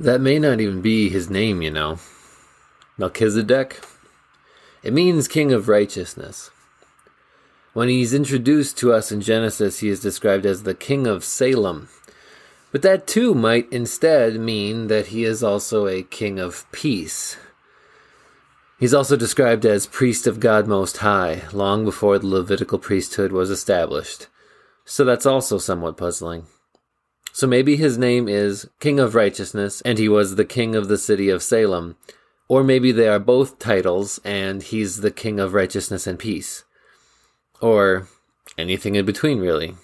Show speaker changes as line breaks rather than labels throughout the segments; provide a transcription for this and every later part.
That may not even be his name, you know. Melchizedek. It means king of righteousness. When he's introduced to us in Genesis, he is described as the king of Salem. But that too might instead mean that he is also a king of peace. He's also described as priest of God Most High, long before the Levitical priesthood was established. So that's also somewhat puzzling. So maybe his name is King of Righteousness, and he was the king of the city of Salem. Or maybe they are both titles, and he's the King of Righteousness and Peace. Or anything in between, really.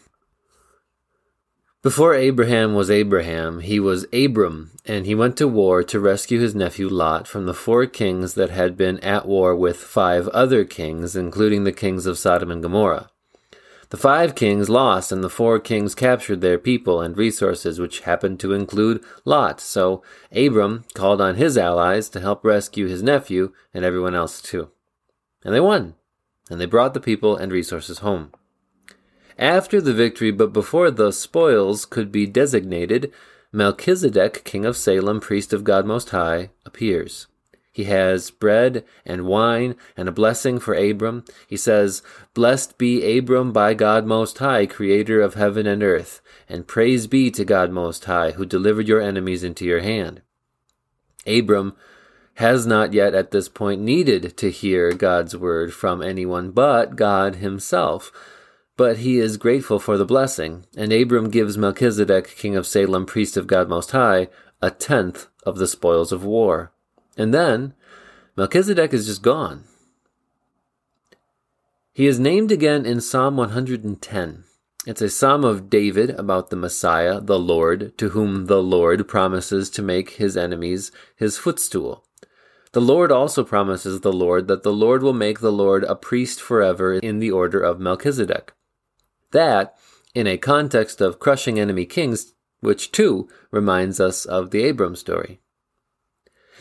Before Abraham was Abraham, he was Abram, and he went to war to rescue his nephew Lot from the four kings that had been at war with five other kings, including the kings of Sodom and Gomorrah. The five kings lost, and the four kings captured their people and resources, which happened to include Lot. So Abram called on his allies to help rescue his nephew and everyone else too. And they won, and they brought the people and resources home. After the victory, but before the spoils could be designated, Melchizedek, king of Salem, priest of God Most High, appears. He has bread and wine and a blessing for Abram. He says, Blessed be Abram by God Most High, creator of heaven and earth, and praise be to God Most High, who delivered your enemies into your hand. Abram has not yet at this point needed to hear God's word from anyone but God himself. But he is grateful for the blessing, and Abram gives Melchizedek, king of Salem, priest of God Most High, a tenth of the spoils of war. And then Melchizedek is just gone. He is named again in Psalm 110. It's a psalm of David about the Messiah, the Lord, to whom the Lord promises to make his enemies his footstool. The Lord also promises the Lord that the Lord will make the Lord a priest forever in the order of Melchizedek. That, in a context of crushing enemy kings, which too reminds us of the Abram story.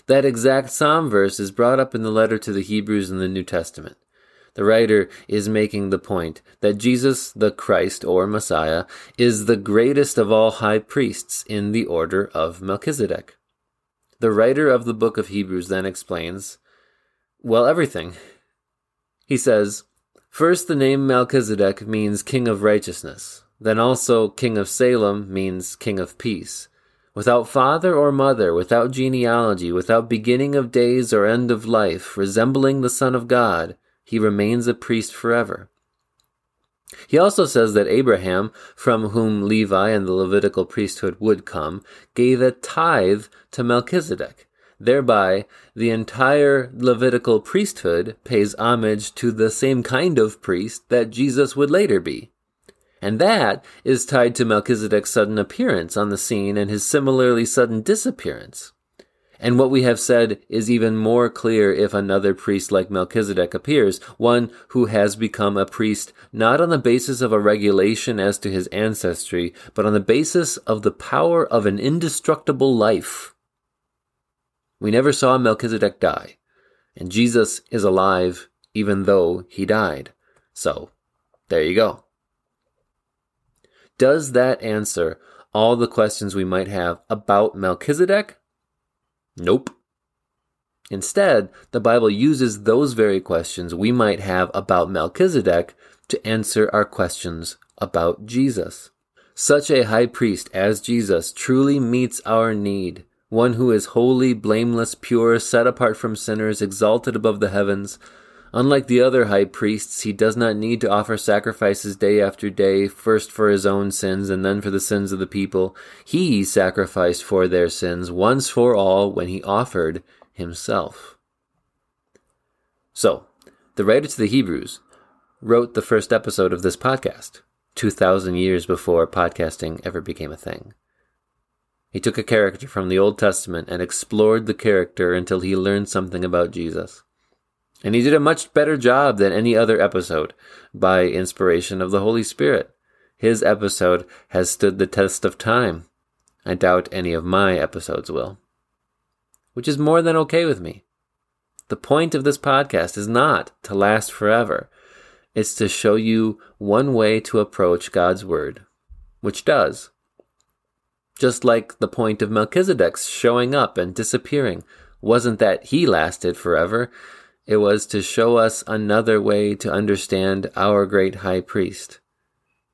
That exact psalm verse is brought up in the letter to the Hebrews in the New Testament. The writer is making the point that Jesus, the Christ or Messiah, is the greatest of all high priests in the order of Melchizedek. The writer of the book of Hebrews then explains, well, everything. He says, First, the name Melchizedek means king of righteousness. Then also, king of Salem means king of peace. Without father or mother, without genealogy, without beginning of days or end of life, resembling the Son of God, he remains a priest forever. He also says that Abraham, from whom Levi and the Levitical priesthood would come, gave a tithe to Melchizedek. Thereby, the entire Levitical priesthood pays homage to the same kind of priest that Jesus would later be. And that is tied to Melchizedek's sudden appearance on the scene and his similarly sudden disappearance. And what we have said is even more clear if another priest like Melchizedek appears, one who has become a priest not on the basis of a regulation as to his ancestry, but on the basis of the power of an indestructible life. We never saw Melchizedek die, and Jesus is alive even though he died. So, there you go. Does that answer all the questions we might have about Melchizedek? Nope. Instead, the Bible uses those very questions we might have about Melchizedek to answer our questions about Jesus. Such a high priest as Jesus truly meets our need, one who is holy, blameless, pure, set apart from sinners, exalted above the heavens, Unlike the other high priests, he does not need to offer sacrifices day after day, first for his own sins and then for the sins of the people. He sacrificed for their sins once for all when he offered himself. So, the writer to the Hebrews wrote the first episode of this podcast, 2,000 years before podcasting ever became a thing. He took a character from the Old Testament and explored the character until he learned something about Jesus. And he did a much better job than any other episode by inspiration of the Holy Spirit. His episode has stood the test of time. I doubt any of my episodes will. Which is more than okay with me. The point of this podcast is not to last forever. It's to show you one way to approach God's Word, which does. Just like the point of Melchizedek's showing up and disappearing wasn't that he lasted forever, it was to show us another way to understand our great high priest.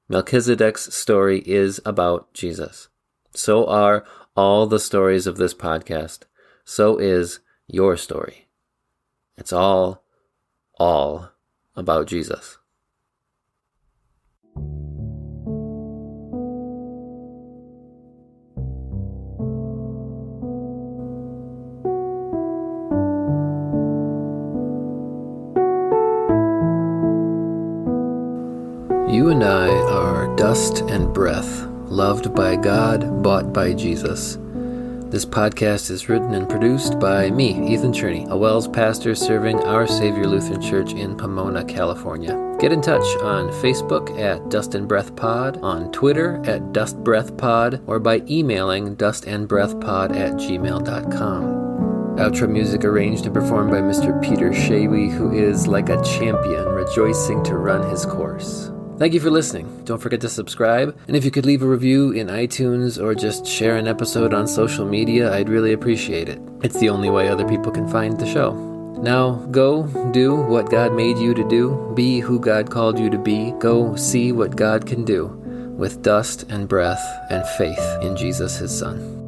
Melchizedek's story is about Jesus. So are all the stories of this podcast. So is your story. It's all, all about Jesus. Are dust and breath, loved by God, bought by Jesus. This podcast is written and produced by me, Ethan Cherney, a WELS pastor serving Our Savior Lutheran Church in Pomona, California. Get in touch on Facebook at Dust and Breath Pod, on Twitter at Dust Breath Pod, or by emailing dustandbreathpod at gmail.com. Outro music arranged and performed by Mr. Peter Shawy, who is like a champion rejoicing to run his course. Thank you for listening. Don't forget to subscribe. And if you could leave a review in iTunes or just share an episode on social media, I'd really appreciate it. It's the only way other people can find the show. Now, go do what God made you to do. Be who God called you to be. Go see what God can do with dust and breath and faith in Jesus, his Son.